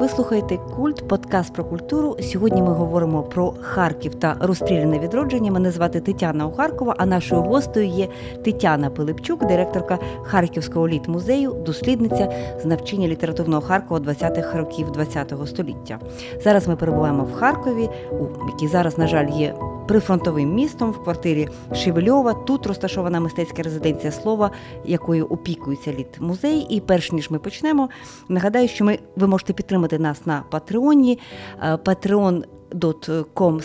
Ви слухаєте культ, подкаст про культуру. Сьогодні ми говоримо про Харків та розстріляне відродження. Мене звати Тетяна Охаркова, а нашою гостею є Тетяна Пилипчук, директорка Харківського літ-музею, дослідниця з навчання літературного Харкова 20-х років ХХ століття. Зараз ми перебуваємо в Харкові, який зараз, на жаль, є прифронтовим містом в квартирі Шевельова. Тут розташована мистецька резиденція слова, якою опікується літ музей. І перш ніж ми почнемо, нагадаю, що ми ви можете підтримати нас на Патреоні. Patreon com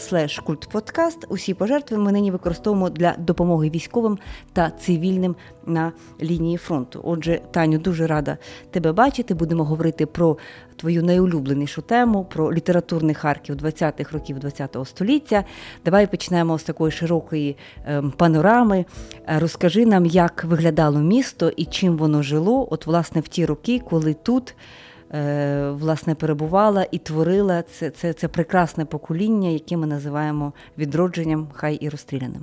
kultpodcast. Усі пожертви ми нині використовуємо для допомоги військовим та цивільним на лінії фронту. Отже, Таню, дуже рада тебе бачити. Будемо говорити про твою найулюбленішу тему, про літературний Харків 20-х років ХХ століття. Давай почнемо з такої широкої ем, панорами. Розкажи нам, як виглядало місто і чим воно жило, от, власне, в ті роки, коли тут. Е, власне перебувала і творила це це, це прекрасне покоління, яке ми називаємо відродженням, хай і розстріляним.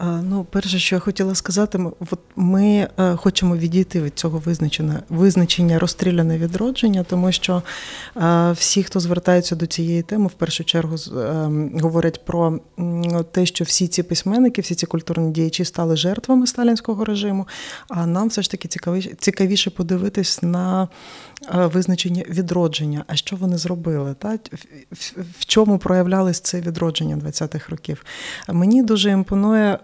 Ну, перше, що я хотіла сказати, ми, от ми е, хочемо відійти від цього визначення визначення розстріляне відродження, тому що е, всі, хто звертаються до цієї теми, в першу чергу е, говорять про те, що всі ці письменники, всі ці культурні діячі стали жертвами сталінського режиму. А нам все ж таки цікавіше, цікавіше подивитись на визначення відродження. А що вони зробили? Та? В чому проявлялось це відродження 20-х років? Мені дуже імпонує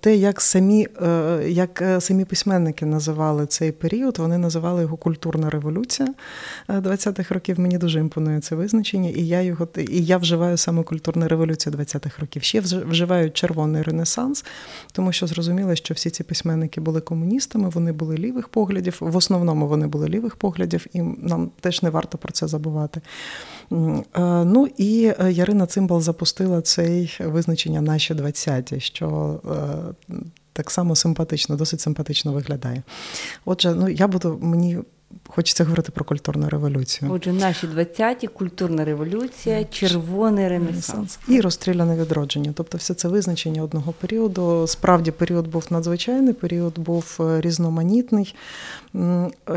те, як самі е, як е, самі письменники називали цей період, вони називали його культурна революція 20-х років. Мені дуже імпонує це визначення, і я його і я вживаю саме культурна революція 20-х років. Ще вживаю червоний ренесанс, тому що зрозуміло, що всі ці письменники були комуністами, вони були лівих поглядів. В основному вони були лівих поглядів, і нам теж не варто про це забувати. Е, ну і Ярина Цимбал запустила цей визначення наші 20-ті, що е, так само симпатично, досить симпатично виглядає. Отже, ну я буду мені. Хочеться говорити про культурну революцію. Отже, наші 20-ті, культурна революція, червоний ренесанс. і розстріляне відродження. Тобто, все це визначення одного періоду. Справді період був надзвичайний, період був е, різноманітний.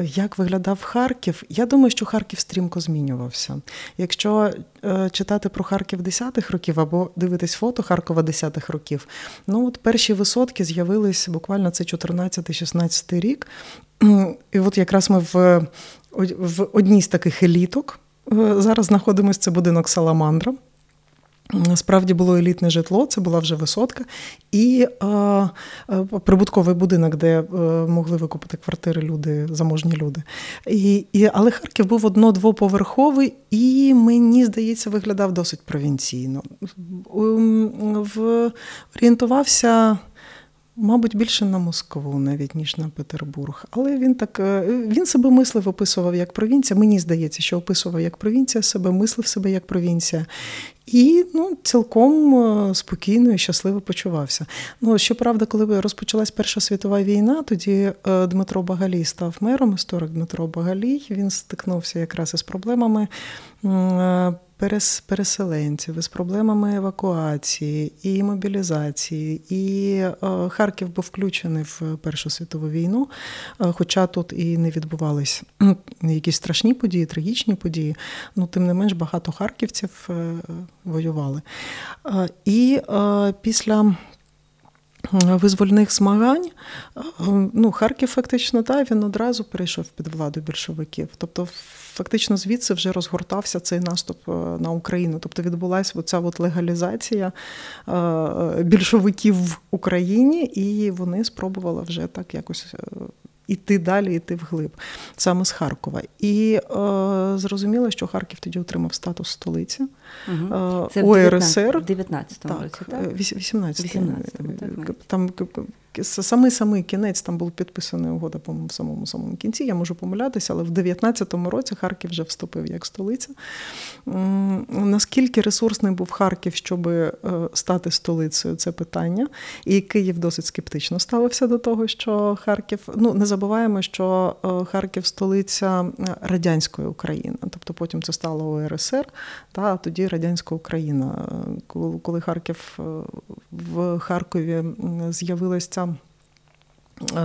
Як виглядав Харків? Я думаю, що Харків стрімко змінювався. Якщо е, читати про Харків 10-х років або дивитись фото Харкова 10-х років, ну от перші висотки з'явились буквально це 14-16 рік. І от якраз ми в, в одній з таких еліток е, зараз знаходимося, це будинок Саламандра. Справді було елітне житло, це була вже висотка, і е, прибутковий будинок, де е, могли викупити квартири люди, заможні люди. І, і, Але Харків був одно-двоповерховий і, мені здається, виглядав досить провінційно. В, Орієнтувався. Мабуть, більше на Москву, навіть ніж на Петербург. Але він так е, він себе мислив, описував як провінція. Мені здається, що описував як провінція себе, мислив себе як провінція. І ну, цілком е, спокійно і щасливо почувався. Ну, щоправда, коли розпочалась Перша світова війна, тоді е, Дмитро Багалій став мером, історик Дмитро Багалій. Він стикнувся якраз із проблемами переселенців, із проблемами евакуації і мобілізації. І е, Харків був включений в Першу світову війну, е, хоча тут і не відбувались якісь страшні події, трагічні події. Ну, тим не менш, багато харківців е, воювали. І після визвольних змагань ну, Харків фактично так, він одразу перейшов під владу більшовиків. Тобто фактично звідси вже розгортався цей наступ е, на Україну. Тобто відбулася оця от легалізація е, більшовиків в Україні, і вони спробували вже так якось. Е, іти далі, іти вглиб, саме з Харкова. І е, зрозуміло, що Харків тоді отримав статус столиці угу. Це ОРСР. В 19-му році, так? 18-му. Там самий самий кінець там був підписаний угода, по-моєму, в самому самому кінці. Я можу помилятися, але в 19-му році Харків вже вступив як столиця. Наскільки ресурсний був Харків, щоб е, стати столицею, це питання. І Київ досить скептично ставився до того, що Харків. Ну не забуваємо, що е, Харків столиця е, радянської України, тобто потім це стало ОРСР, та тоді радянська Україна. Коли Харків в Харкові з'явилася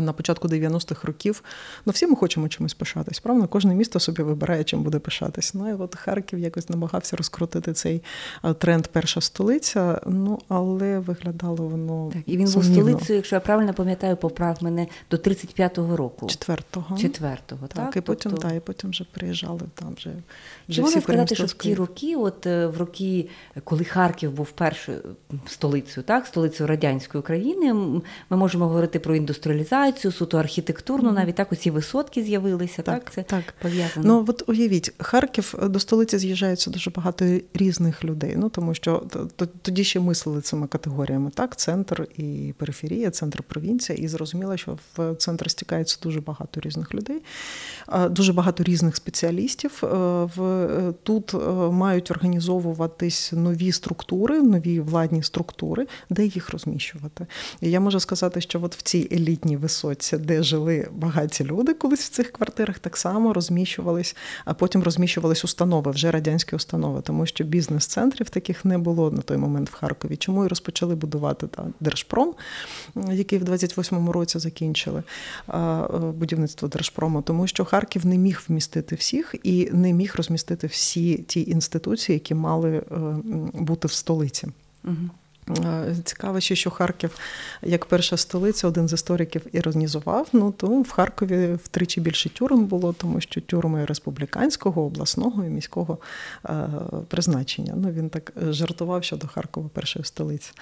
на початку 90-х років. Ну, всі ми хочемо чимось пишатись, правда? Кожне місто собі вибирає, чим буде пишатись. Ну і от Харків якось намагався розкрутити цей тренд перша столиця. Ну але виглядало воно. Так, І він був столицею, якщо я правильно пам'ятаю, поправ мене до 35-го року. Четвертого. Четвертого, так? Так, і потім тобто... та, і потім вже приїжджали там вже. вже Чи можна сказати, що в ті роки, от е, в роки, коли Харків був першою столицею, так, столицею радянської країни, ми можемо говорити про індустріалізацію, суто архітектурну, навіть так оці висотки з'явилися. Так, так це так. пов'язано. Ну от уявіть, Харків е, до столиці з'їжджається дуже багато різних людей. Ну тому що тоді ще мислили цими категоріями. Так, центр і периферія, центр провінція, і зрозуміло, що в центр стікається дуже багато різних людей, дуже багато різних спеціалістів. Е, е, тут мають організовуватись нові структури, нові владні структури, де їх розміщувати. І я можу сказати, що от в цій елітній висоці, де жили багаті люди, колись в цих квартирах так само розміщувались, а потім розміщувались установи, вже радянські установи, тому що бізнес-центрів таких не було на той момент в Харкові. Чому і розпочали будувати та Держпром, який в 28-му році закінчили будівництво Держпрому, тому що Харків не міг вмістити всіх і не міг розмістити всі ті інституції, які мали е, бути в столиці. Угу. Цікаво, ще, що Харків, як перша столиця, один з істориків іронізував. Ну то в Харкові втричі більше тюрем було, тому що тюрми республіканського, обласного і міського призначення. Ну він так жартував щодо Харкова першої столиці.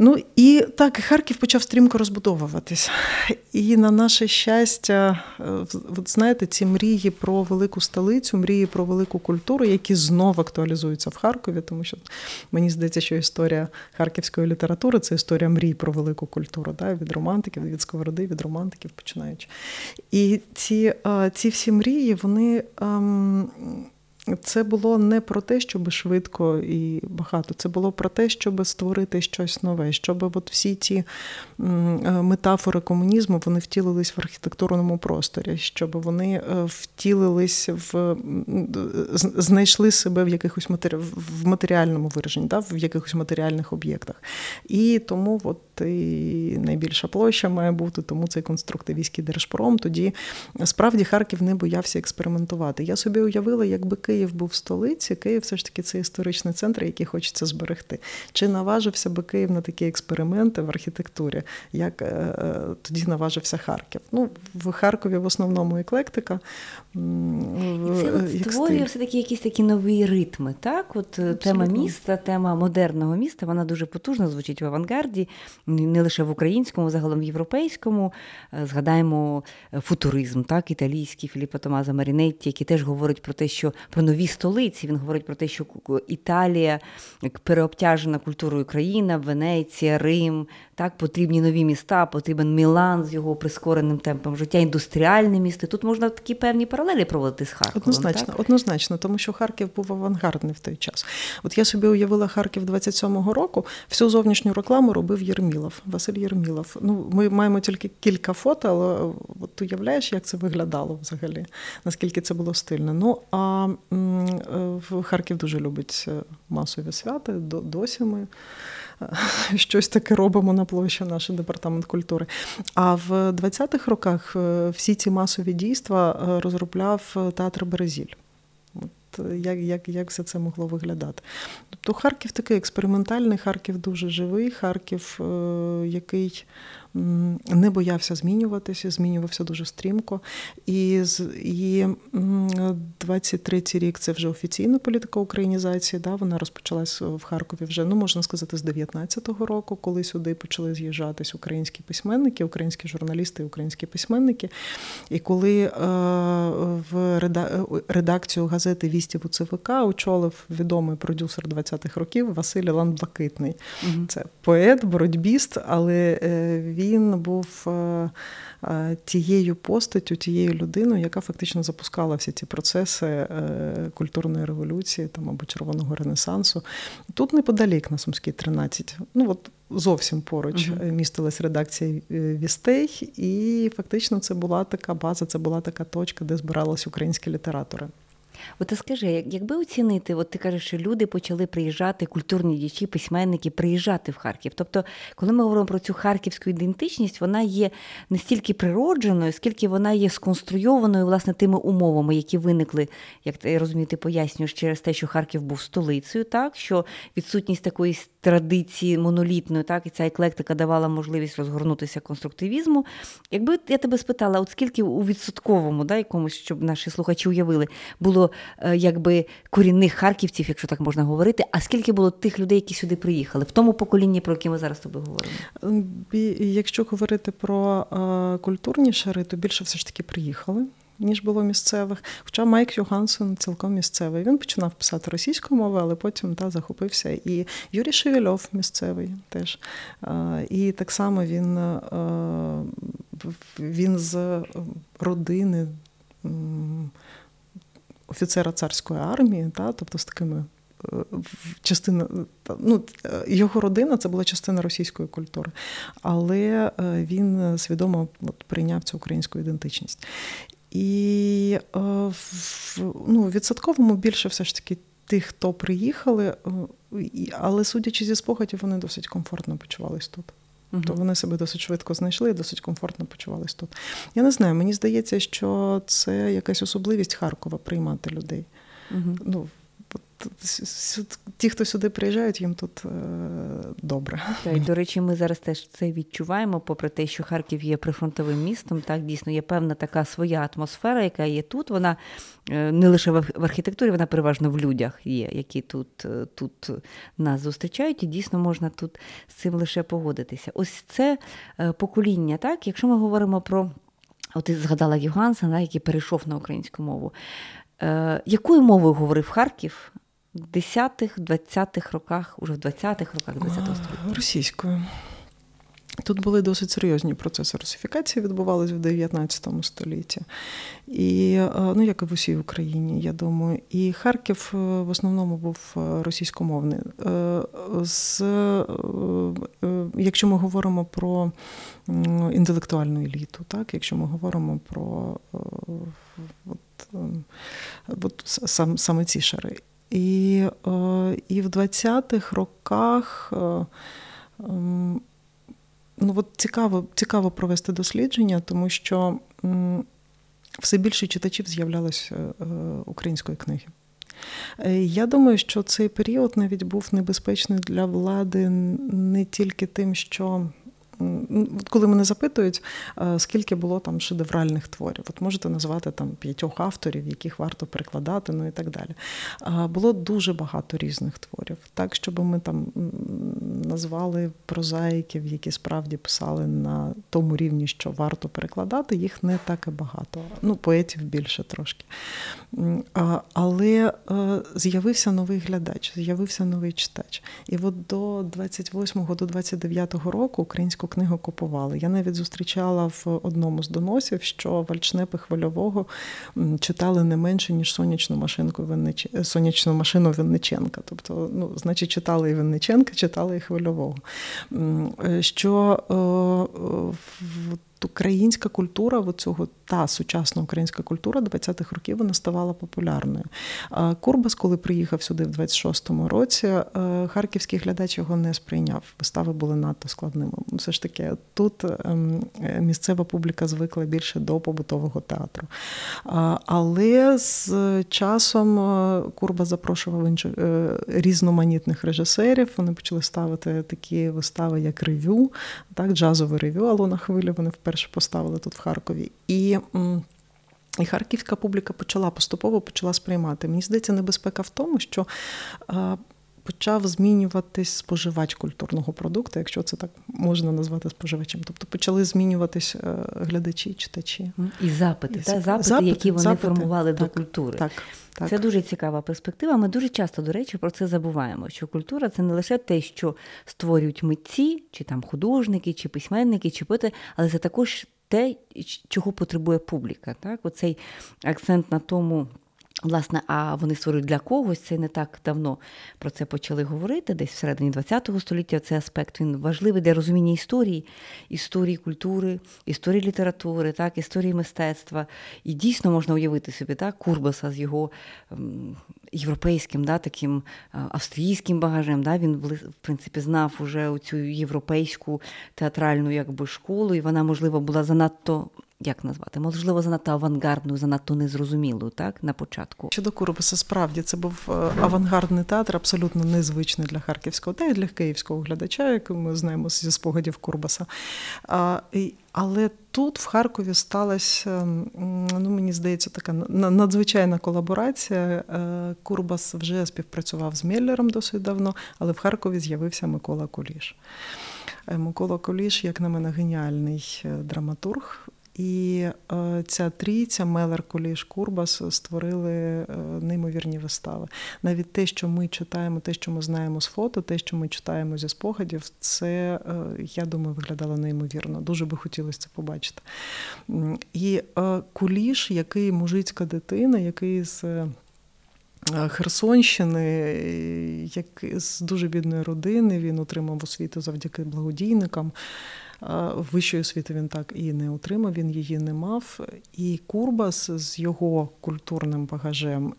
Ну і так, Харків почав стрімко розбудовуватись. І на наше щастя, е, от знаєте, ці мрії про велику столицю, мрії про велику культуру, які знову актуалізуються в Харкові, тому що мені здається, що історія харківської літератури це історія мрій про велику культуру, да, від романтиків, від сковороди, від романтиків починаючи. І ці, е, ці всі мрії, вони. Це було не про те, щоб швидко і багато. Це було про те, щоб створити щось нове, щоб от всі ці е, метафори комунізму вони втілились в архітектурному просторі, щоб вони е, втілились в знайшли себе в якихось матері... в матеріальному вираженні, да, в якихось матеріальних об'єктах. І тому от і найбільша площа має бути, тому цей конструктивістський держпром. Тоді справді Харків не боявся експериментувати. Я собі уявила, якби Київ був в столиці, Київ все ж таки це історичний центр, який хочеться зберегти. Чи наважився би Київ на такі експерименти в архітектурі, як е, е, тоді наважився Харків? Ну, в Харкові в основному еклектика. І це створює все таки якісь такі нові ритми. Так, от Абсолютно. тема міста, тема модерного міста, вона дуже потужно звучить в авангарді не лише в українському, загалом в європейському. Е, згадаємо е, футуризм, так, італійський Філіппо Томазо Марінетті, який теж говорить про те, що про нові столиці. Він говорить про те, що Італія переобтяжена культурою країна, Венеція, Рим, так, потрібні нові міста, потрібен Мілан з його прискореним темпом життя, індустріальне місто. Тут можна такі певні паралелі проводити з Харковом. Однозначно, так? однозначно, тому що Харків був авангардний в той час. От я собі уявила Харків 27-го року, всю зовнішню рекламу робив Єрмілов, Василь Єрмілов. Ну, Ми маємо тільки кілька фото, але от уявляєш, як це виглядало взагалі, наскільки це було стильно. Ну, а е, Харків дуже любить е, масові свята, досі ми щось таке робимо на площі, наш департамент культури. А в 20-х роках е, всі ці масові дійства е, розробляв е, театр Березіль. Як як, як все це могло виглядати? Тобто Харків такий експериментальний, Харків дуже живий, Харків, який не боявся змінюватися, змінювався дуже стрімко. І і 23-й рік це вже офіційна політика українізації. Да, Вона розпочалась в Харкові вже, ну можна сказати, з 19-го року, коли сюди почали з'їжджатись українські письменники, українські журналісти, українські письменники. І коли е, в редакцію газети Вісті в ЦВК очолив відомий продюсер 20-х років Василь Ілан Блакитний. Угу. Це поет, боротьбіст, але е, він був е, е, тією постаттю, тією людиною, яка фактично запускала всі ці процеси е, культурної революції там або червоного ренесансу. Тут неподалік на Сумській 13. Ну от зовсім поруч uh-huh. містилась редакція Вістей, і фактично це була така база, це була така точка, де збиралися українські літератори. От скажи, якби оцінити, от ти кажеш, що люди почали приїжджати, культурні діячі, письменники приїжджати в Харків. Тобто, коли ми говоримо про цю харківську ідентичність, вона є не стільки природженою, скільки вона є сконструйованою власне тими умовами, які виникли, як ти розумію, ти пояснюєш, через те, що Харків був столицею, так що відсутність такої традиції монолітної, так і ця еклектика давала можливість розгорнутися конструктивізму. Якби я тебе спитала, от скільки у відсотковому, да, якомусь, щоб наші слухачі уявили, було е, якби корінних харківців, якщо так можна говорити, а скільки було тих людей, які сюди приїхали, в тому поколінні, про яке ми зараз з тобою говоримо? Якщо говорити про е, культурні шари, то більше все ж таки приїхали ніж було місцевих. Хоча Майк Йогансен цілком місцевий. Він починав писати російською мовою, але потім та, захопився. І Юрій Шевельов місцевий теж. І так само він, він з родини. Офіцера царської армії, та, тобто з такими е, частина, ну, його родина це була частина російської культури, але е, він свідомо от, прийняв цю українську ідентичність. І в ну, відсотковому більше все ж таки тих, хто приїхали, е, але судячи зі спогадів, вони досить комфортно почувались тут. Угу. То вони себе досить швидко знайшли і досить комфортно почувались тут. Я не знаю, мені здається, що це якась особливість Харкова приймати людей. Угу. Ну, ті, хто сюди приїжджають, їм тут е, добре. Так, і, До речі, ми зараз теж це відчуваємо, попри те, що Харків є прифронтовим містом. Так, дійсно є певна така своя атмосфера, яка є тут. Вона е, не лише в архітектурі, вона переважно в людях є, які тут, е, тут нас зустрічають, і дійсно можна тут з цим лише погодитися. Ось це покоління, так, якщо ми говоримо про. От ти згадала Югансена, який перейшов на українську мову. Е, Якою мовою говорив Харків 10-х, 20-х роках, уже в 20-х роках 20-го століття? Російською. Тут були досить серйозні процеси русифікації, відбувалися в 19 столітті, і е, ну як і в усій Україні, я думаю. І Харків е, в основному був е, російськомовний. З, Якщо ми говоримо про інтелектуальну еліту, так, якщо ми говоримо про от, от, сам, саме ці шари. І, І в 20-х роках. Ем, ну от цікаво цікаво провести дослідження, тому що все більше читачів з'являлося е, української книги. Е, я думаю, що цей період навіть був небезпечний для влади не тільки тим, що коли мене запитують, скільки було там шедевральних творів, от можете назвати там п'ятьох авторів, яких варто перекладати, ну і так далі. Було дуже багато різних творів, так щоб ми там назвали прозаїків, які справді писали на тому рівні, що варто перекладати, їх не так і багато. Ну, поетів більше трошки. Але е, з'явився новий глядач, з'явився новий читач. І от до 28-го, до 29-го року українську книгу купували. Я навіть зустрічала в одному з доносів, що вальчнепи хвильового читали не менше, ніж сонячну машинку Виннич... сонячну машину Винниченка. Тобто, ну, значить, читали і Винниченка, читали і хвильового. Е, що е, українська культура, оцього, та сучасна українська культура 20-х років вона ставала популярною. Курбас, коли приїхав сюди в 26-му році, е, харківський глядач його не сприйняв. Вистави були надто складними. Все ж таки, тут ем, місцева публіка звикла більше до побутового театру. Але з часом е, Курба запрошував е, різноманітних режисерів. Вони почали ставити такі вистави, як ревю, так, джазове ревю Алона Хвиля. Вони вперше поставили тут в Харкові. І і харківська публіка почала поступово почала сприймати. Мені здається, небезпека в тому, що почав змінюватись споживач культурного продукту, якщо це так можна назвати споживачем. Тобто почали змінюватись е, глядачі, читачі. І запити, і та, запити, запити, які вони запити, формували так, до культури. Так, так. Це дуже цікава перспектива. Ми дуже часто, до речі, про це забуваємо. Що культура це не лише те, що створюють митці, чи там художники, чи письменники, чи поети, але це також те, чого потребує публіка. Так? Оцей акцент на тому Власне, а вони створюють для когось це не так давно про це почали говорити. Десь всередині ХХ століття цей аспект він важливий для розуміння історії, історії культури, історії літератури, так, історії мистецтва. І дійсно можна уявити собі так, Курбаса з його ем, європейським, да, таким е, австрійським багажем. Да, Він в принципі знав уже цю європейську театральну якби, школу, і вона, можливо, була занадто як назвати, можливо, занадто авангардною, занадто незрозумілою, так, на початку. Щодо Куробаса, справді це був е, авангардний театр, абсолютно незвичний для харківського та й для київського глядача, як ми знаємо зі спогадів Курбаса. Але тут в Харкові сталася, ну мені здається, така надзвичайна колаборація. Е, Курбас вже співпрацював з Мєллером досить давно, але в Харкові з'явився Микола Куліш. Е, Микола Куліш, як на мене, геніальний драматург. І е, ця трійця Мелер Куліш Курбас створили е, неймовірні вистави. Навіть те, що ми читаємо, те, що ми знаємо з фото, те, що ми читаємо зі спогадів, це е, я думаю, виглядало неймовірно. Дуже би хотілося це побачити. І Куліш, який мужицька дитина, який з. Херсонщини, як з дуже бідної родини, він отримав освіту завдяки благодійникам. Вищої освіти він так і не отримав, він її не мав. І Курбас з його культурним багажем.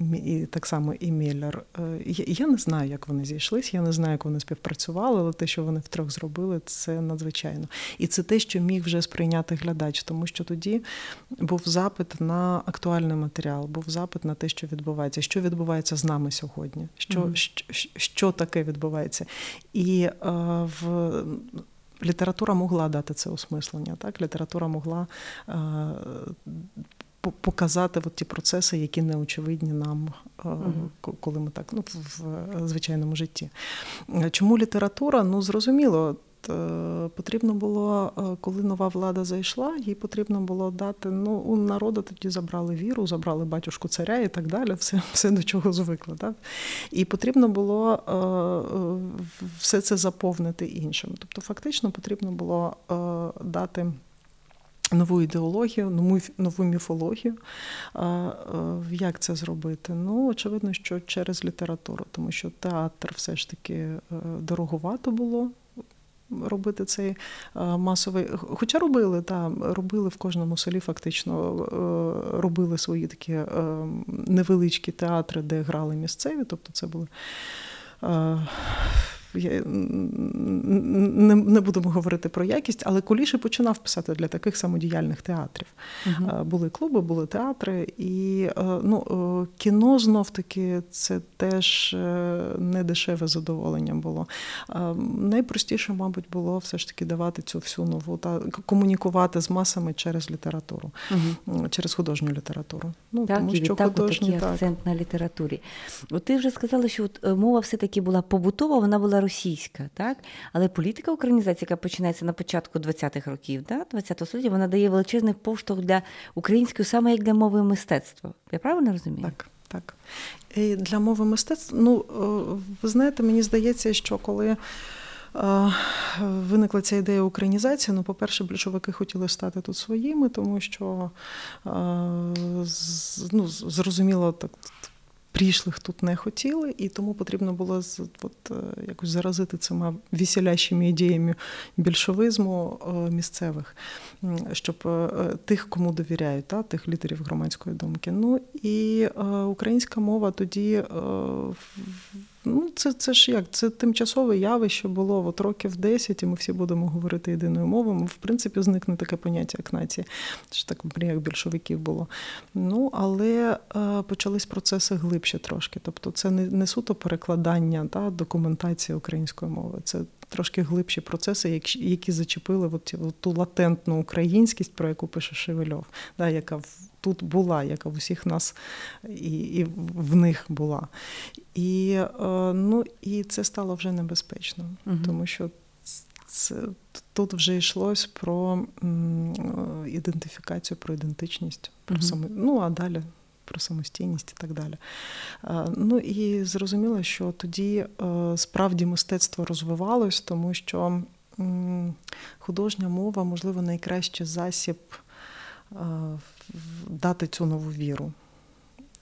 І так само і Міллер. Е, я не знаю, як вони зійшлись, я не знаю, як вони співпрацювали, але те, що вони втрьох зробили, це надзвичайно. І це те, що міг вже сприйняти глядач, тому що тоді був запит на актуальний матеріал, був запит на те, що відбувається, що відбувається з нами сьогодні, що, mm-hmm. що, що таке відбувається. І е, в література могла дати це осмислення. Так? Література могла е, показати от ті процеси, які не очевидні нам, е, коли ми так ну, в звичайному житті. Чому література? Ну, зрозуміло. Е, потрібно було, е, коли нова влада зайшла, їй потрібно було дати. Ну, у народу тоді забрали віру, забрали батюшку царя і так далі, все все до чого звикли. Так? І потрібно було е, все це заповнити іншим. Тобто, фактично, потрібно було дати. Нову ідеологію, нову міфологію. Як це зробити? Ну, очевидно, що через літературу, тому що театр все ж таки дороговато було робити цей е, масовий. Хоча робили, та, робили в кожному селі, фактично е, робили свої такі е, невеличкі театри, де грали місцеві, тобто це були я не не будемо говорити про якість, але Куліші починав писати для таких самодіяльних театрів. uh Були клуби, були театри, і е, ну, е, кіно знов таки це теж не дешеве задоволення було. Найпростіше, мабуть, було все ж таки давати цю всю нову та комунікувати з масами через літературу, uh через художню літературу. Ну, так, тому і що так, художні, такий так. акцент на літературі. От ти вже сказала, що от мова все-таки була побутова, вона була російська, так? Але політика українізації, яка починається на початку 20-х років, да? 20-го століття, вона дає величезний поштовх для української, саме як для мови мистецтва. Я правильно розумію? Так, так. І Для мови мистецтва, ну е, ви знаєте, мені здається, що коли. Е, виникла ця ідея українізації. Ну, по-перше, більшовики хотіли стати тут своїми, тому що е, ну, зрозуміло, так прийшлих тут не хотіли, і тому потрібно було от, е, якось заразити цими веселящими ідеями більшовизму е, місцевих, щоб е, тих, кому довіряють, та, тих лідерів громадської думки. Ну і українська мова тоді Ну, це це ж як? Це тимчасове явище було от років 10, і ми всі будемо говорити єдиною мовою. В принципі, зникне таке поняття, як нація. Це ж так як більшовиків було. Ну, але е, почались процеси глибше трошки. Тобто, це не не суто перекладання та, документації української мови. Це трошки глибші процеси, які зачепили от, от ту латентну українськість, про яку пише Шевельов, да, яка тут була, яка в усіх нас і і в них була. І е, ну, і це стало вже небезпечно, угу. тому що це, тут вже йшлось про ідентифікацію, про ідентичність, про угу. саму, ну а далі. Про самостійність і так далі. Е, ну і зрозуміло, що тоді е, справді мистецтво розвивалось, тому що художня мова, можливо, найкращий засіб дати цю нову віру.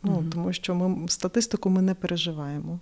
Ну тому що ми статистику ми не переживаємо.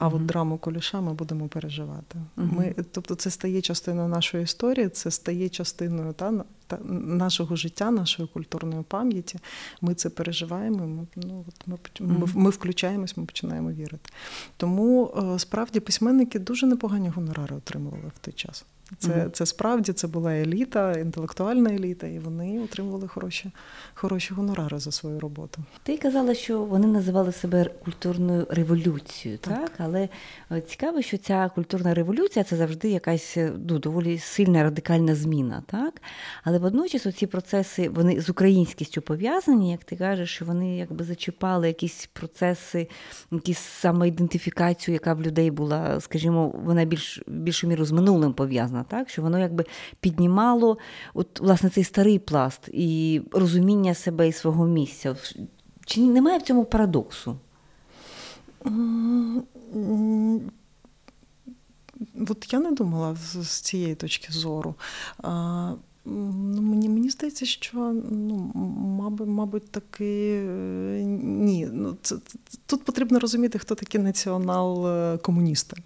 А от драму Куліша ми будемо переживати. Ми, Тобто, це стає частиною нашої історії, це стає частиною та, та нашого життя, нашої культурної пам'яті. Ми це переживаємо. Ми ну, от ми, ми, ми включаємось, ми починаємо вірити. Тому е, справді письменники дуже непогані гонорари отримували в той час. Це mm-hmm. це справді це була еліта, інтелектуальна еліта, і вони отримували хороші хороші гонорари за свою роботу. Ти казала, що вони називали себе культурною революцією, так? так? Але е, цікаво, що ця культурна революція це завжди якась е, ну, доволі сильна радикальна зміна, так? Але водночас ці процеси вони з українськістю пов'язані, як ти кажеш, що вони якби зачіпали якісь процеси, якісь самоідентифікацію, яка в людей була, скажімо, вона більш більшу міру з минулим пов'язана класна, так що воно якби піднімало от, власне цей старий пласт і розуміння себе і свого місця. Чи немає в цьому парадоксу? От я не думала з цієї точки зору. Ну, Мені мені здається, що ну, мабуть, мабуть, таки е, ні. Ну, це, Тут потрібно розуміти, хто такі націонал-комуністи.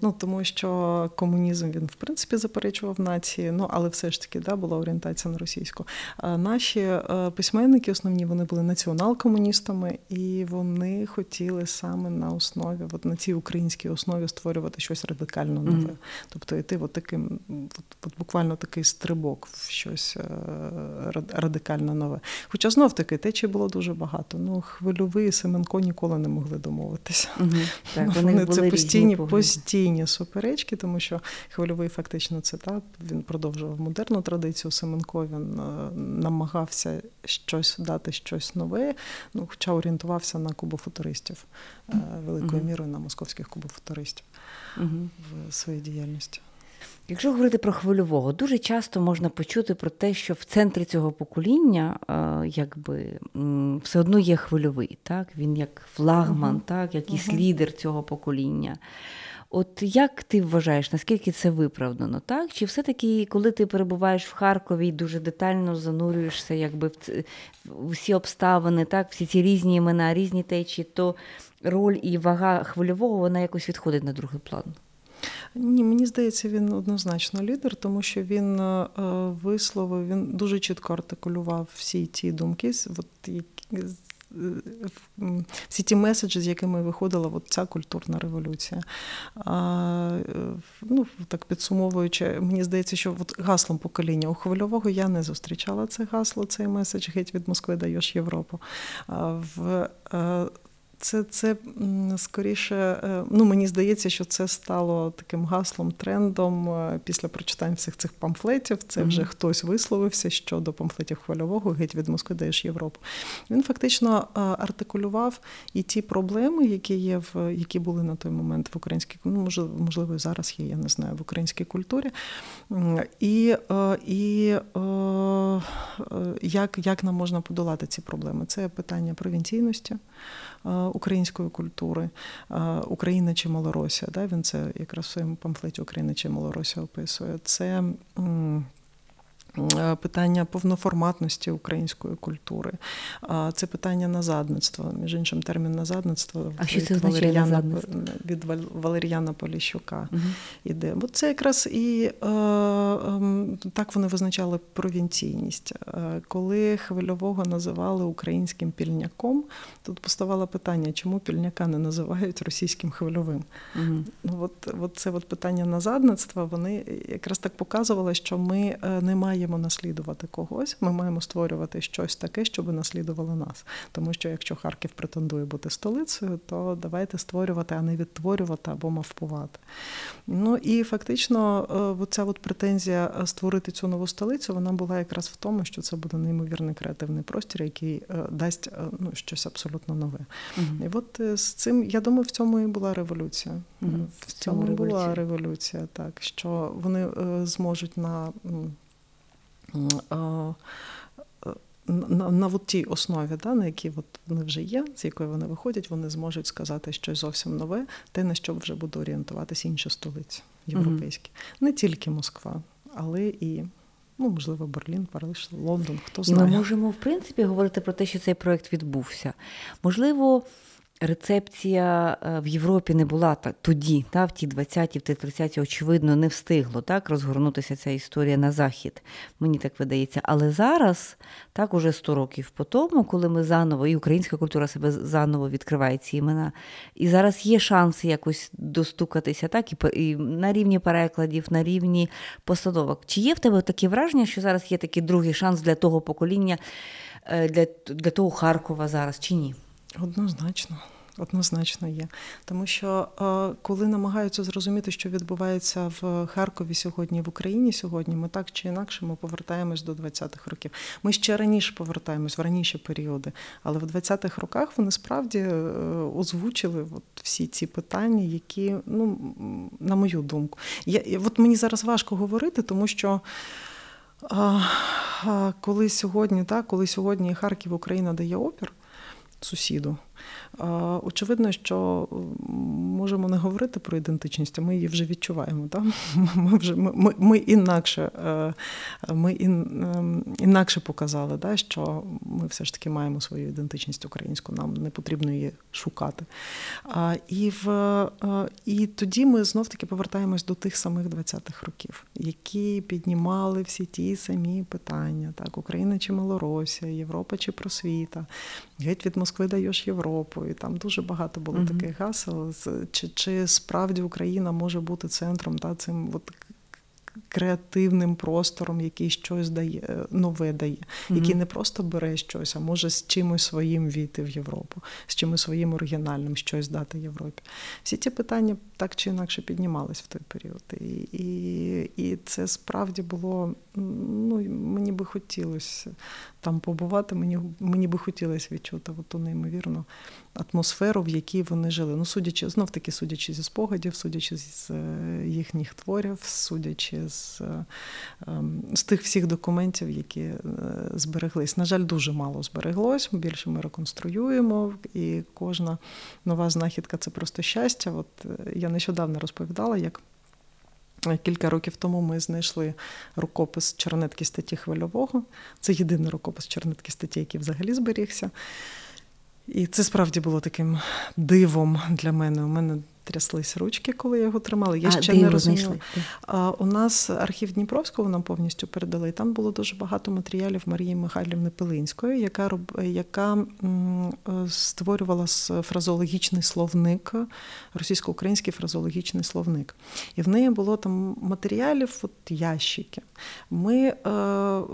Ну, Тому що комунізм він, в принципі, заперечував нації, ну, але все ж таки да, була орієнтація на російську. А Наші е, письменники, основні, вони були націонал-комуністами, і вони хотіли саме на основі, от на цій українській основі створювати щось радикально нове. Угу. Тобто йти от таким, от, от буквально такий стрибок в щось е, радикально нове. Хоча знов таки течій було дуже багато. Ну, Хвильовий Семенко ніколи не могли домовитися. Угу. Так, Вони, вони це постійні постійні суперечки, тому що хвильовий фактично це так. Він продовжував модерну традицію. Семенко він е, намагався щось дати щось нове, ну хоча орієнтувався на кубофутуристів е, великою мірою на московських кубофутуристів в своїй діяльності. Якщо говорити про хвильового, дуже часто можна почути про те, що в центрі цього покоління е, якби все одно є хвильовий, так? Він як флагман, так, якийсь uh-huh. лідер цього покоління. От як ти вважаєш, наскільки це виправдано? так? Чи все-таки, коли ти перебуваєш в Харкові і дуже детально занурюєшся якби в, ці, в усі обставини, так, всі ці різні імена, різні течії, то роль і вага хвильового вона якось відходить на другий план? Ні, мені здається, він однозначно лідер, тому що він е, висловив, він дуже чітко артикулював всі ті думки, от, всі ті меседжі, з якими виходила от ця культурна революція. А, ну, Так підсумовуючи, мені здається, що от гаслом покоління у хвильового я не зустрічала це гасло, цей меседж геть від Москви даєш Європу. А, в е, це це скоріше, е, ну мені здається, що це стало таким гаслом, трендом е, після прочитання всіх цих памфлетів. Це вже mm-hmm. хтось висловився щодо памфлетів хвильового геть від Москви даєш Європу. Він фактично е, артикулював і ті проблеми, які є в які були на той момент в українській ну, можливо, і зараз є, я не знаю, в українській культурі. І і як, як нам можна подолати ці проблеми? Це питання провінційності. Української культури, е, Україна чи Малоросія. Да? Він це якраз в своєму памфлеті Україна чи Малоросія описує. Це питання повноформатності української культури, це питання назадництва. Між іншим, термін назадництво а що це Валеріяна, від Валеріяна Поліщука угу. іде. Бо це якраз і е, ем, так вони визначали провінційність. Е, коли хвильового називали українським пільняком, тут поставало питання, чому пільняка не називають російським хвильовим. Угу. От, от це от питання назадництва, вони якраз так показували, що ми не маємо маємо наслідувати когось, ми маємо створювати щось таке, щоб наслідувало нас. Тому що якщо Харків претендує бути столицею, то давайте створювати, а не відтворювати або мавпувати. Ну і фактично, е, ця от претензія е, створити цю нову столицю, вона була якраз в тому, що це буде неймовірний креативний простір, який е, дасть ну, щось абсолютно нове. Угу. І от з цим, я думаю, в цьому і була революція. Угу. В цьому революція. була революція, так що вони зможуть на на на от тій основі, да, на якій от вони вже є, з якої вони виходять, вони зможуть сказати щось зовсім нове, те, на що вже буде орієнтуватися інші столиці європейські. Mm-hmm. Не тільки Москва, але і Ну, можливо, Берлін, Париж, Лондон, хто знає. І ми можемо, в принципі, говорити про те, що цей проект відбувся. Можливо, рецепція е, в Європі не була тоді, та, в ті 20-ті, в ті 30-ті, очевидно, не встигло так розгорнутися ця історія на захід. Мені так видається. Але зараз, так уже 100 років по тому, коли ми заново, і українська культура себе заново відкриває ці імена. І зараз є шанси якось достукатися, так, і, і на рівні перекладів, на рівні постановок. Чи є в тебе таке враження, що зараз є такий другий шанс для того покоління, е, для, для того Харкова зараз, чи ні? Однозначно. Однозначно є, тому що е, коли намагаються зрозуміти, що відбувається в Харкові сьогодні, в Україні сьогодні, ми так чи інакше ми повертаємось до 20-х років. Ми ще раніше повертаємось в раніші періоди, але в 20-х роках вони справді е, озвучили от всі ці питання, які, ну на мою думку, я от мені зараз важко говорити, тому що. Коли сьогодні, так, коли сьогодні Харків Україна дає опір сусіду, Очевидно, що можемо не говорити про ідентичність, а ми її вже відчуваємо. Так? Ми вже ми, ми інакше е, ми ем, інакше показали, да, що ми все ж таки маємо свою ідентичність українську, нам не потрібно її шукати. І в, е, і тоді ми знов-таки повертаємось до тих самих 20-х років, які піднімали всі ті самі питання: так, Україна чи Малоросія, Європа чи просвіта, геть від Москви даєш Європу. І там дуже багато було uh-huh. таких гасел. Чи чи справді Україна може бути центром та цим от креативним простором, який щось дає е, нове дає, mm-hmm. який не просто бере щось, а може з чимось своїм війти в Європу, з чимось своїм оригінальним щось дати Європі. Всі ці питання так чи інакше піднімались в той період. І і, і це справді було. Ну мені би хотілося там побувати. Мені мені би хотілося відчути ту неймовірну атмосферу, в якій вони жили. Ну, судячи, знов таки, судячи зі спогадів, судячи з е, їхніх творів, судячи з е, ем, з тих всіх документів, які е, збереглись. На жаль, дуже мало збереглось. Більше ми реконструюємо, і кожна нова знахідка це просто щастя. От я нещодавно розповідала, як. Кілька років тому ми знайшли рукопис чернетки статті хвильового. Це єдиний рукопис чернетки статті, який взагалі зберігся. І це справді було таким дивом для мене. У мене тряслись ручки, коли я його тримала. Я а, ще не розуміла. А, У нас архів Дніпровського нам повністю передали. І там було дуже багато матеріалів Марії Михайлівни Пилинської, яка яка м, створювала фразологічний словник, російсько-український фразологічний словник. І в неї було там матеріалів, от ящики. Ми е, е,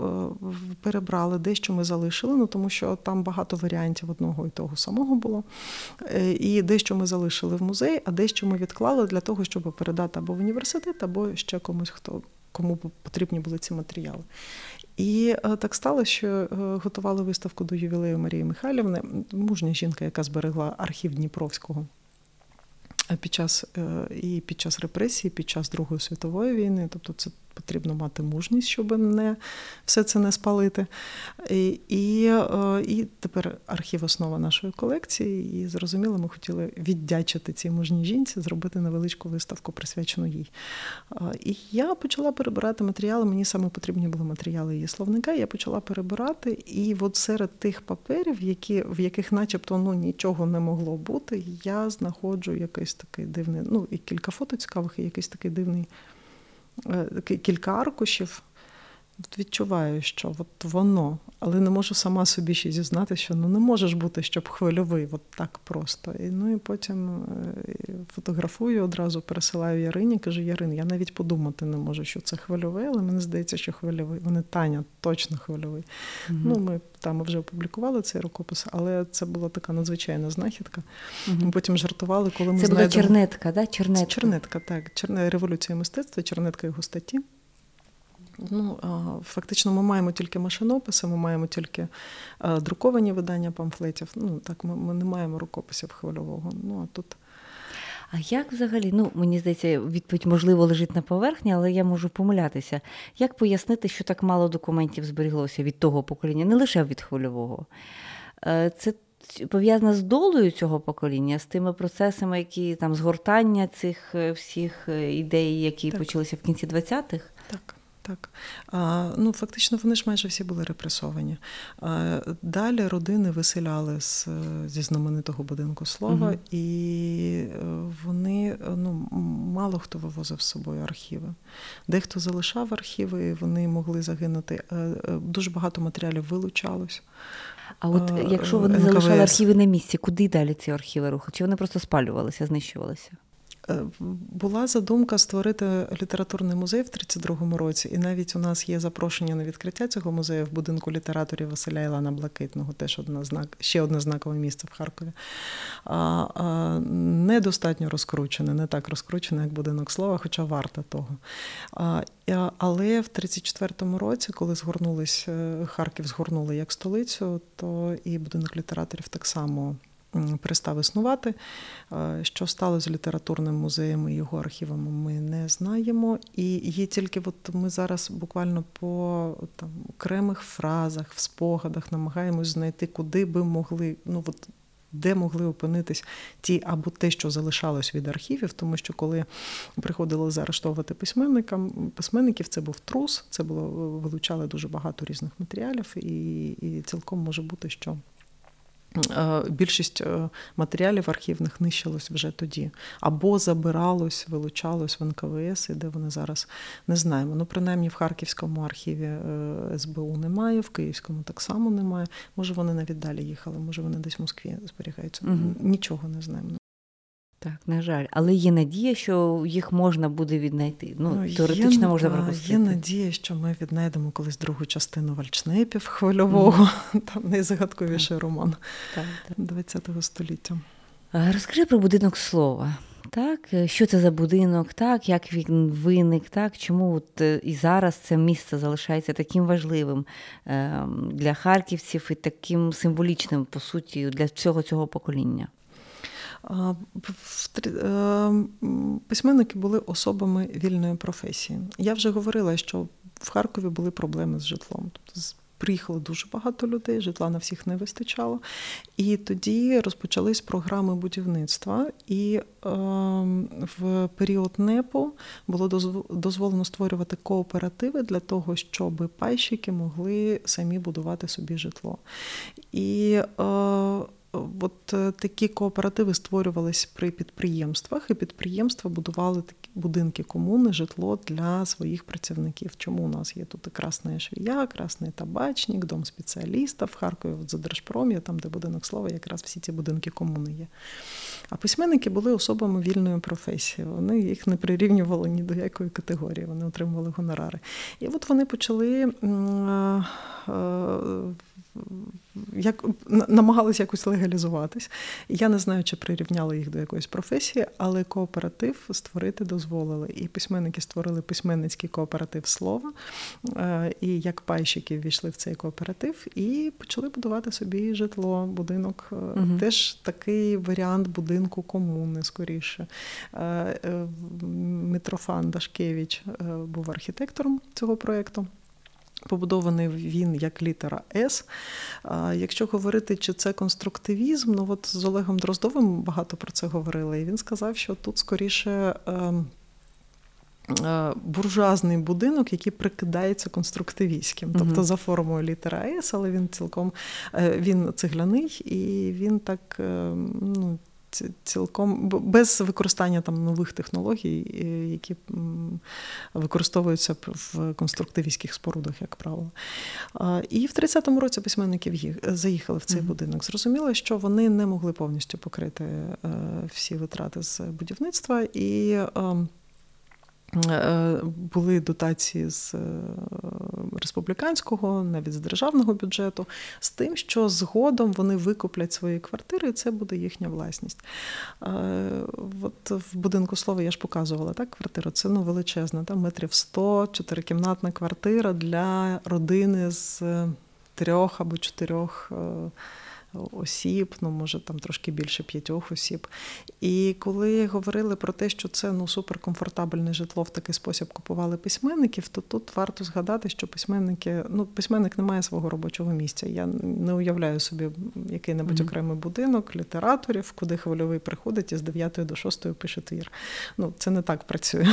перебрали дещо ми залишили, ну тому що там багато варіантів одного і того самого було. Е, і дещо ми залишили в музей. а дещо ми відклали для того, щоб передати або в університет, або ще комусь, хто кому потрібні були ці матеріали. І так сталося, що готували виставку до ювілею Марії Михайлівни, мужня жінка, яка зберегла архів Дніпровського. Під час і під час репресії, під час Другої світової війни, тобто це потрібно мати мужність, щоб не все це не спалити. І і, е, і тепер архів основа нашої колекції. І зрозуміло, ми хотіли віддячити цій мужній жінці, зробити невеличку виставку, присвячену їй. І я почала перебирати матеріали. Мені саме потрібні були матеріали її словника. Я почала перебирати, і от серед тих паперів, які, в яких, начебто, ну нічого не могло бути, я знаходжу якийсь такий дивний, ну і кілька фото цікавих, і якийсь такий дивний. Е, кілька аркушів, відчуваю, що от воно, але не можу сама собі ще зізнати, що ну не можеш бути, щоб хвильовий, от так просто. І, Ну і потім е, фотографую, одразу пересилаю Ярині, кажу, Ярин, я навіть подумати не можу, що це хвильовий, але мені здається, що хвильовий. Вони Таня точно хвильовий. mm Ну, Ми там вже опублікували цей рукопис, але це була така надзвичайна знахідка. mm Ми потім жартували, коли ми Це знайдемо... була чернетка, да? чернетка? Чернетка, так. Черне Революція мистецтва, чернетка його статті. Ну, Фактично, ми маємо тільки машинописи, ми маємо тільки друковані видання памфлетів. Ну, так, Ми ми не маємо рукописів хвильового. Ну, а тут... А як взагалі, ну мені здається, відповідь можливо лежить на поверхні, але я можу помилятися. Як пояснити, що так мало документів зберіглося від того покоління, не лише від хвильового? Е, це пов'язано з долею цього покоління, з тими процесами, які там згортання цих е, всіх е, ідей, які так. почалися в кінці 20-х? Так. Так. А, Ну, Фактично, вони ж майже всі були репресовані. А, Далі родини виселяли з, зі знаменитого будинку слова, угу. і е, вони ну, мало хто вивозив з собою архіви. Дехто залишав архіви, і вони могли загинути. Е, е, дуже багато матеріалів вилучалось. А от якщо вони НКВС. залишали архіви на місці, куди далі ці архіви рухали? Чи вони просто спалювалися, знищувалися? Е, була задумка створити літературний музей в 32-му році, і навіть у нас є запрошення на відкриття цього музею в будинку літераторів Василя Ілана Блакитного, теж одна знак, ще одне знакове місце в Харкові. А, а, Недостатньо розкручене, не так розкручене, як будинок слова, хоча варта того. А, Але в 34-му році, коли згорнулись, е, Харків згорнули як столицю, то і будинок літераторів так само перестав існувати. Е, що стало з літературним музеєм і його архівами, ми не знаємо. І є тільки от ми зараз буквально по там окремих фразах, в спогадах намагаємось знайти, куди би могли, ну от. Де могли опинитись ті або те, що залишалось від архівів, тому що коли приходили заарештовувати письменникам, письменників, це був трус, це було вилучали дуже багато різних матеріалів, і, і цілком може бути, що Е, більшість е, матеріалів архівних нищилось вже тоді, або забиралось, вилучалось в НКВС, і де вони зараз не знаємо. Ну, принаймні в Харківському архіві е, СБУ немає, в Київському так само немає. Може, вони навіть далі їхали, може вони десь в Москві зберігаються. Угу. Нічого не знаємо. Так, на жаль, але є надія, що їх можна буде віднайти. Ну, ну теоретично є, можна пропустити. Є надія, що ми віднайдемо колись другу частину Вальчнепів хвильового, mm-hmm. там найзагадковіший mm-hmm. роман ХХ століття. Розкажи про будинок слова. Так, що це за будинок, так, як він виник, так, чому от е, і зараз це місце залишається таким важливим ем, для харківців і таким символічним, по суті, для всього цього покоління? Е, письменники були особами вільної професії. Я вже говорила, що в Харкові були проблеми з житлом. Тобто Приїхало дуже багато людей, житла на всіх не вистачало. І тоді розпочались програми будівництва. І е, в період НЕПу було дозволено створювати кооперативи для того, щоб пайщики могли самі будувати собі житло. І е, От е, такі кооперативи створювались при підприємствах, і підприємства будували такі будинки комуни, житло для своїх працівників. Чому у нас є тут і красна швія, красний табачник, дом спеціаліста в Харкові, от за Держпром'я, там, де будинок слова, якраз всі ці будинки комуни є. А письменники були особами вільної професії. Вони їх не прирівнювали ні до якої категорії, вони отримували гонорари. І от вони почали як намагалися якось легалізуватись. Я не знаю, чи прирівняли їх до якоїсь професії, але кооператив створити дозволили. І письменники створили письменницький кооператив слова, е, і як пайщики ввійшли в цей кооператив і почали будувати собі житло, будинок. Угу. Теж такий варіант будинку комуни, скоріше. Е, Митрофан Дашкевич був архітектором цього проєкту. Побудований він як літера С. Якщо говорити, чи це конструктивізм, ну от з Олегом Дроздовим багато про це говорили, і він сказав, що тут скоріше. Ем, е, буржуазний будинок, який прикидається конструктивістським, тобто за формою літера С, але він цілком е, він цегляний і він так ну, цілком без використання там нових технологій, е, які використовуються в конструктивістських спорудах, як правило. І в 30-му році письменники заїхали в цей mm-hmm. будинок. Зрозуміло, що вони не могли повністю покрити е, всі витрати з будівництва і. Ем, Е, були дотації з е, республіканського, навіть з державного бюджету, з тим, що згодом вони викуплять свої квартири, і це буде їхня власність. Е, от В будинку слова я ж показувала так, квартиру. Це ну, величезна, там метрів 100, чотирикімнатна квартира для родини з трьох або чотирьох осіб, ну може там трошки більше п'ятьох осіб. І коли говорили про те, що це ну суперкомфортабельне житло в такий спосіб купували письменників, то тут варто згадати, що письменники, ну письменник не має свого робочого місця. Я не уявляю собі який-небудь mm-hmm. окремий будинок літераторів, куди хвильовий приходить і з 9 до 6 пише твір. Ну це не так працює.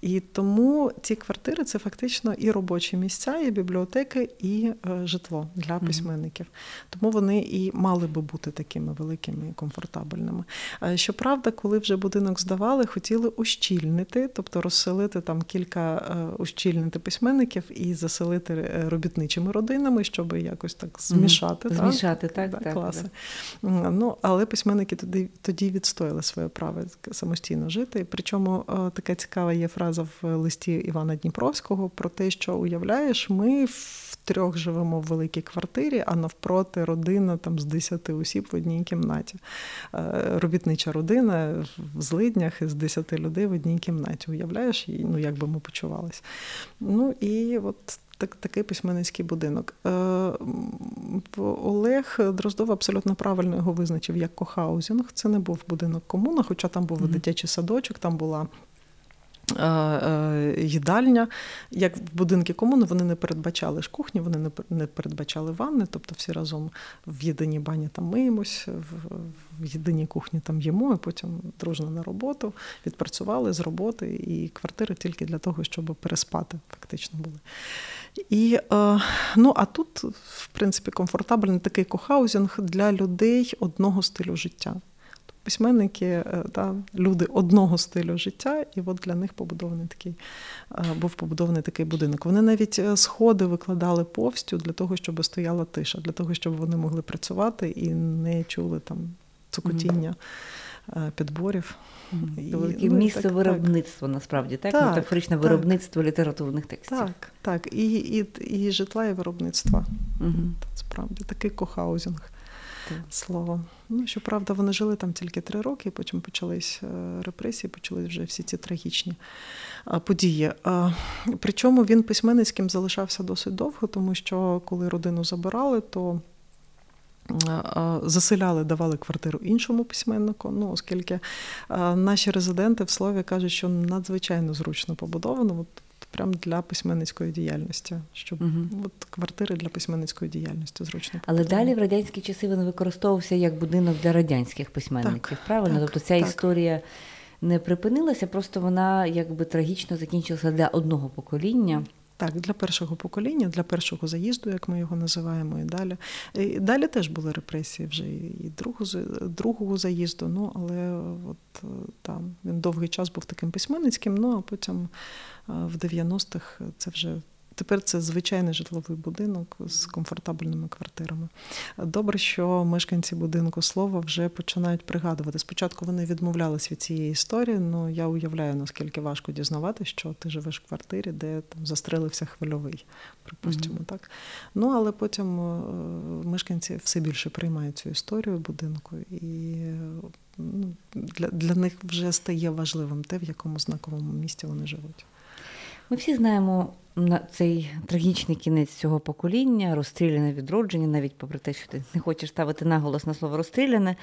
І тому ці квартири це фактично і робочі місця, і бібліотеки, і е, житло для письменників. Тому вони і мали би бути такими великими і комфортабельними. Щоправда, коли вже будинок здавали, хотіли ущільнити, тобто розселити там кілька е, ущільнити письменників і заселити е, робітничими родинами, щоб якось так змішати. Так? Змішати, так, так, так класи. Так. Ну, але письменники тоді тоді відстояли своє право самостійно жити. Причому така цікава є фраза в листі Івана Дніпровського про те, що уявляєш, ми втрьох живемо в великій квартирі, а навпроти родина там з 10 осіб в одній кімнаті. Е, робітнича родина в злиднях із 10 людей в одній кімнаті. Уявляєш, ну як би ми почувалися. Ну і от. Так, такий письменницький будинок. Е, Олег Дроздов абсолютно правильно його визначив як кохаузінг. Це не був будинок комуна, хоча там був mm-hmm. дитячий садочок, там була їдальня. Як в будинки комуни вони не передбачали ж кухні, вони не передбачали ванни, тобто всі разом в єдиній бані там миємось, в єдиній кухні там їмо, і потім дружно на роботу, відпрацювали з роботи, і квартири тільки для того, щоб переспати, фактично були. І, е, ну, А тут, в принципі, комфортабельний такий кохаузінг для людей одного стилю життя письменники, е, та, люди одного стилю життя, і от для них побудований такий е, був побудований такий будинок. Вони навіть е, сходи викладали повстю для того, щоб стояла тиша, для того, щоб вони могли працювати і не чули там цукотіння. Підборів mm-hmm. і, ну, місце так, виробництва так. насправді так, так метафоричне так. виробництво літературних текстів. Так, так, і і, і житла, і виробництва. Mm-hmm. Справді такий кохаузінг словом. Ну, щоправда, вони жили там тільки три роки, потім почались е, репресії, почались вже всі ці трагічні події. Причому він письменницьким залишався досить довго, тому що коли родину забирали, то Заселяли, давали квартиру іншому письменнику. Ну, оскільки наші резиденти в слові кажуть, що надзвичайно зручно побудовано. От прям для письменницької діяльності, щоб угу. от квартири для письменницької діяльності зручно. Але далі в радянські часи він використовувався як будинок для радянських письменників. Так, правильно? Так, тобто ця так. історія не припинилася, просто вона якби трагічно закінчилася для одного покоління. Так, для першого покоління, для першого заїзду, як ми його називаємо, і далі. І Далі теж були репресії вже і другого другого заїзду. Ну але от там він довгий час був таким письменницьким. Ну а потім в 90-х це вже Тепер це звичайний житловий будинок з комфортабельними квартирами. Добре, що мешканці будинку слова вже починають пригадувати. Спочатку вони відмовлялись від цієї історії, але ну, я уявляю, наскільки важко дізнавати, що ти живеш в квартирі, де там застрелився хвильовий, припустимо, mm-hmm. так. Ну але потім е, мешканці все більше приймають цю історію будинку, і ну, для, для них вже стає важливим те, в якому знаковому місті вони живуть. Ми всі знаємо цей трагічний кінець цього покоління, розстріляне відродження, навіть попри те, що ти не хочеш ставити наголос на слово розстріляне.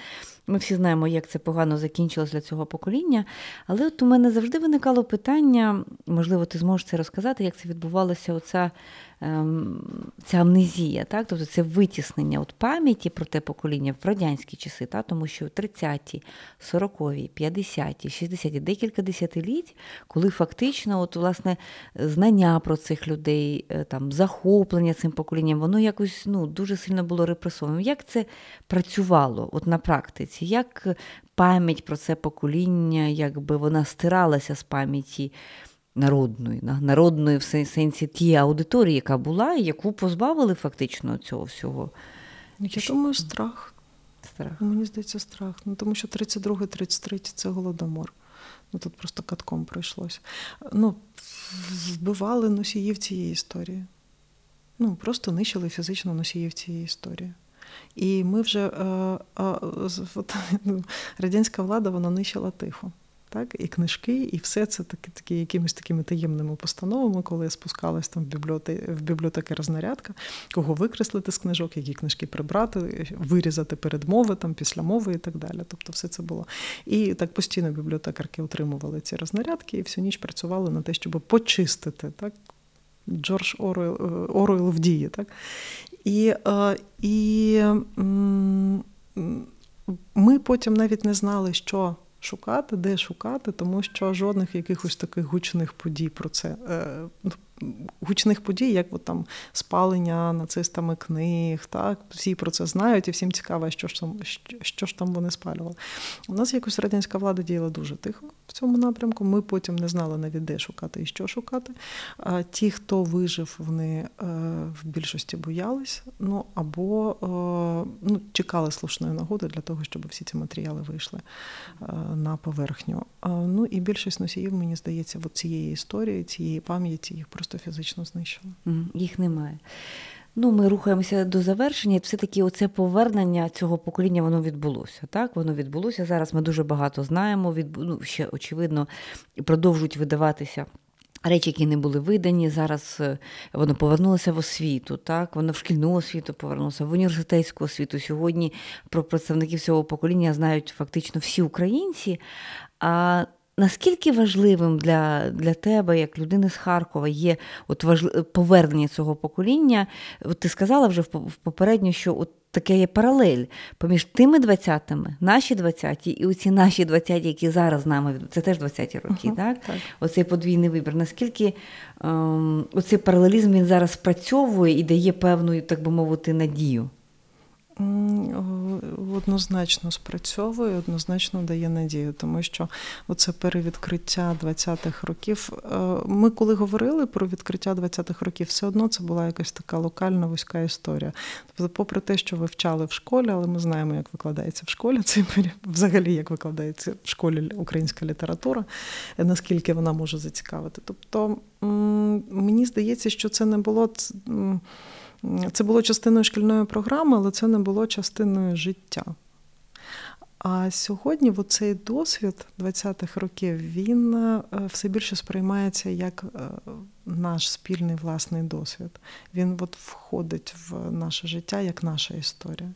Ми всі знаємо, як це погано закінчилось для цього покоління. Але от у мене завжди виникало питання, можливо, ти зможеш це розказати, як це відбувалося оця ем, ця амнезія, так? тобто це витіснення от пам'яті про те покоління в радянські часи, так? тому що 30-ті, 40-ві, 50-ті, 60-ті, декілька десятиліть, коли фактично от, власне, знання про цих людей, е, там, захоплення цим поколінням, воно якось ну, дуже сильно було репресованим. Як це працювало от на практиці? Як пам'ять про це покоління, якби вона стиралася з пам'яті? Народної, народної в сенсі тієї аудиторії, яка була, яку позбавили фактично цього всього. Я думаю, страх. Страх. Мені здається, страх. Ну, Тому що 32-33 це голодомор. Ну, Тут просто катком пройшлося. Ну, вбивали носіїв цієї історії. Ну, просто нищили фізично носіїв цієї історії. І ми вже е, е, радянська влада вона нищила тихо так, і книжки, і все це таки, такі якимись такими таємними постановами, коли я спускалась там в бібліотеки, в бібліотеки рознарядка, кого викреслити з книжок, які книжки прибрати, вирізати передмови, там, після мови і так далі. Тобто все це було. І так постійно бібліотекарки отримували ці рознарядки і всю ніч працювали на те, щоб почистити. так, Джордж Оруел, е, Оруел в дії. Так? І, е, і ми потім навіть не знали, що шукати, де шукати, тому що жодних якихось таких гучних подій про це. Ну, гучних подій, як от там спалення нацистами книг, так всі про це знають, і всім цікаво, що ж там що, що ж там вони спалювали. У нас якось радянська влада діяла дуже тихо в цьому напрямку. Ми потім не знали навіть де шукати і що шукати. А ті, хто вижив, вони е, в більшості боялись, ну або е, ну, чекали слушної нагоди для того, щоб всі ці матеріали вийшли е, на поверхню. Ну і більшість носіїв, мені здається, от цієї історії, цієї пам'яті їх просто фізично знищили. Їх немає. Ну, ми рухаємося до завершення, і все-таки оце повернення цього покоління воно відбулося. Так, воно відбулося. Зараз ми дуже багато знаємо. Від, ну, ще очевидно продовжують видаватися. Речі, які не були видані, зараз е, воно повернулося в освіту, так воно в шкільну освіту повернулося, в університетську освіту. Сьогодні про представників цього покоління знають фактично всі українці. А Наскільки важливим для для тебе, як людини з Харкова, є от важли... повернення цього покоління? От Ти сказала вже в попередньо, що от таке є паралель поміж тими 20-ми, наші 20-ті, і оці наші 20-ті, які зараз з нами це теж 20-ті роки, uh так? так? Оцей подвійний вибір. Наскільки ем, оцей паралелізм він зараз спрацьовує і дає певну, так би мовити, надію? Однозначно спрацьовує, однозначно дає надію, тому що оце перевідкриття 20-х років. Е, ми, коли говорили про відкриття 20-х років, все одно це була якась така локальна вузька історія. Тобто, попри те, що вивчали в школі, але ми знаємо, як викладається в школі, це взагалі як викладається в школі українська література, наскільки вона може зацікавити. Тобто мені здається, що це не було. Це було частиною шкільної програми, але це не було частиною життя. А сьогодні цей досвід 20-х років він е, все більше сприймається як е, наш спільний власний досвід. Він от входить в наше життя як наша історія.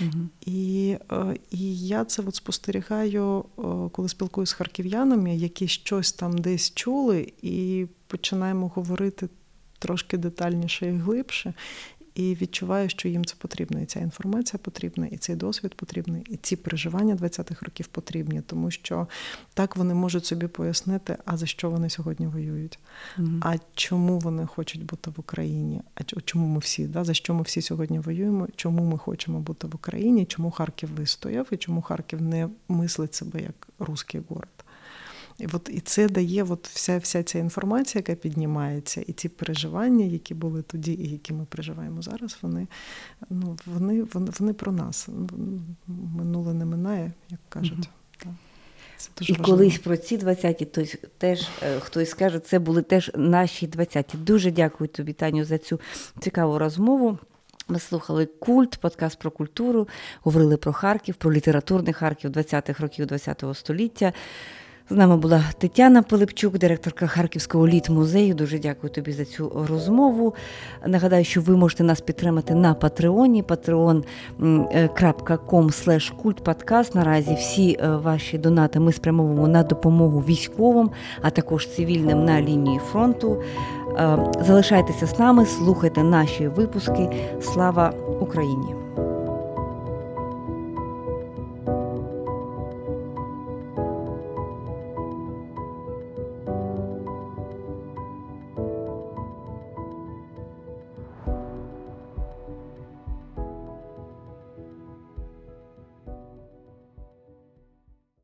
Угу. І е, і я це от спостерігаю, коли спілкуюся з харків'янами, які щось там десь чули, і починаємо говорити трошки детальніше і глибше. І відчуваю, що їм це потрібно. І ця інформація потрібна, і цей досвід потрібний, і ці переживання 20-х років потрібні, тому що так вони можуть собі пояснити, а за що вони сьогодні воюють, mm а чому вони хочуть бути в Україні, а чому ми всі, да, за що ми всі сьогодні воюємо, чому ми хочемо бути в Україні, чому Харків вистояв, і чому Харків не мислить себе як русський город. І от і це дає от вся вся ця інформація, яка піднімається, і ці переживання, які були тоді, і які ми переживаємо зараз, вони ну, вони, вони, вони про нас. Минуле не минає, як кажуть. Угу. Це дуже І важливо. колись про ці 20-ті, то теж е, хтось скаже, це були теж наші 20-ті. Дуже дякую тобі, Таню, за цю цікаву розмову. Ми слухали культ, подкаст про культуру, говорили про Харків, про літературний Харків 20-х років ХХ століття. З нами була Тетяна Пилипчук, директорка Харківського літ-музею. Дуже дякую тобі за цю розмову. Нагадаю, що ви можете нас підтримати на Патреоні, patreon.com kultpodcast. Наразі всі е, ваші донати ми спрямовуємо на допомогу військовим, а також цивільним на лінії фронту. Е, залишайтеся з нами, слухайте наші випуски. Слава Україні!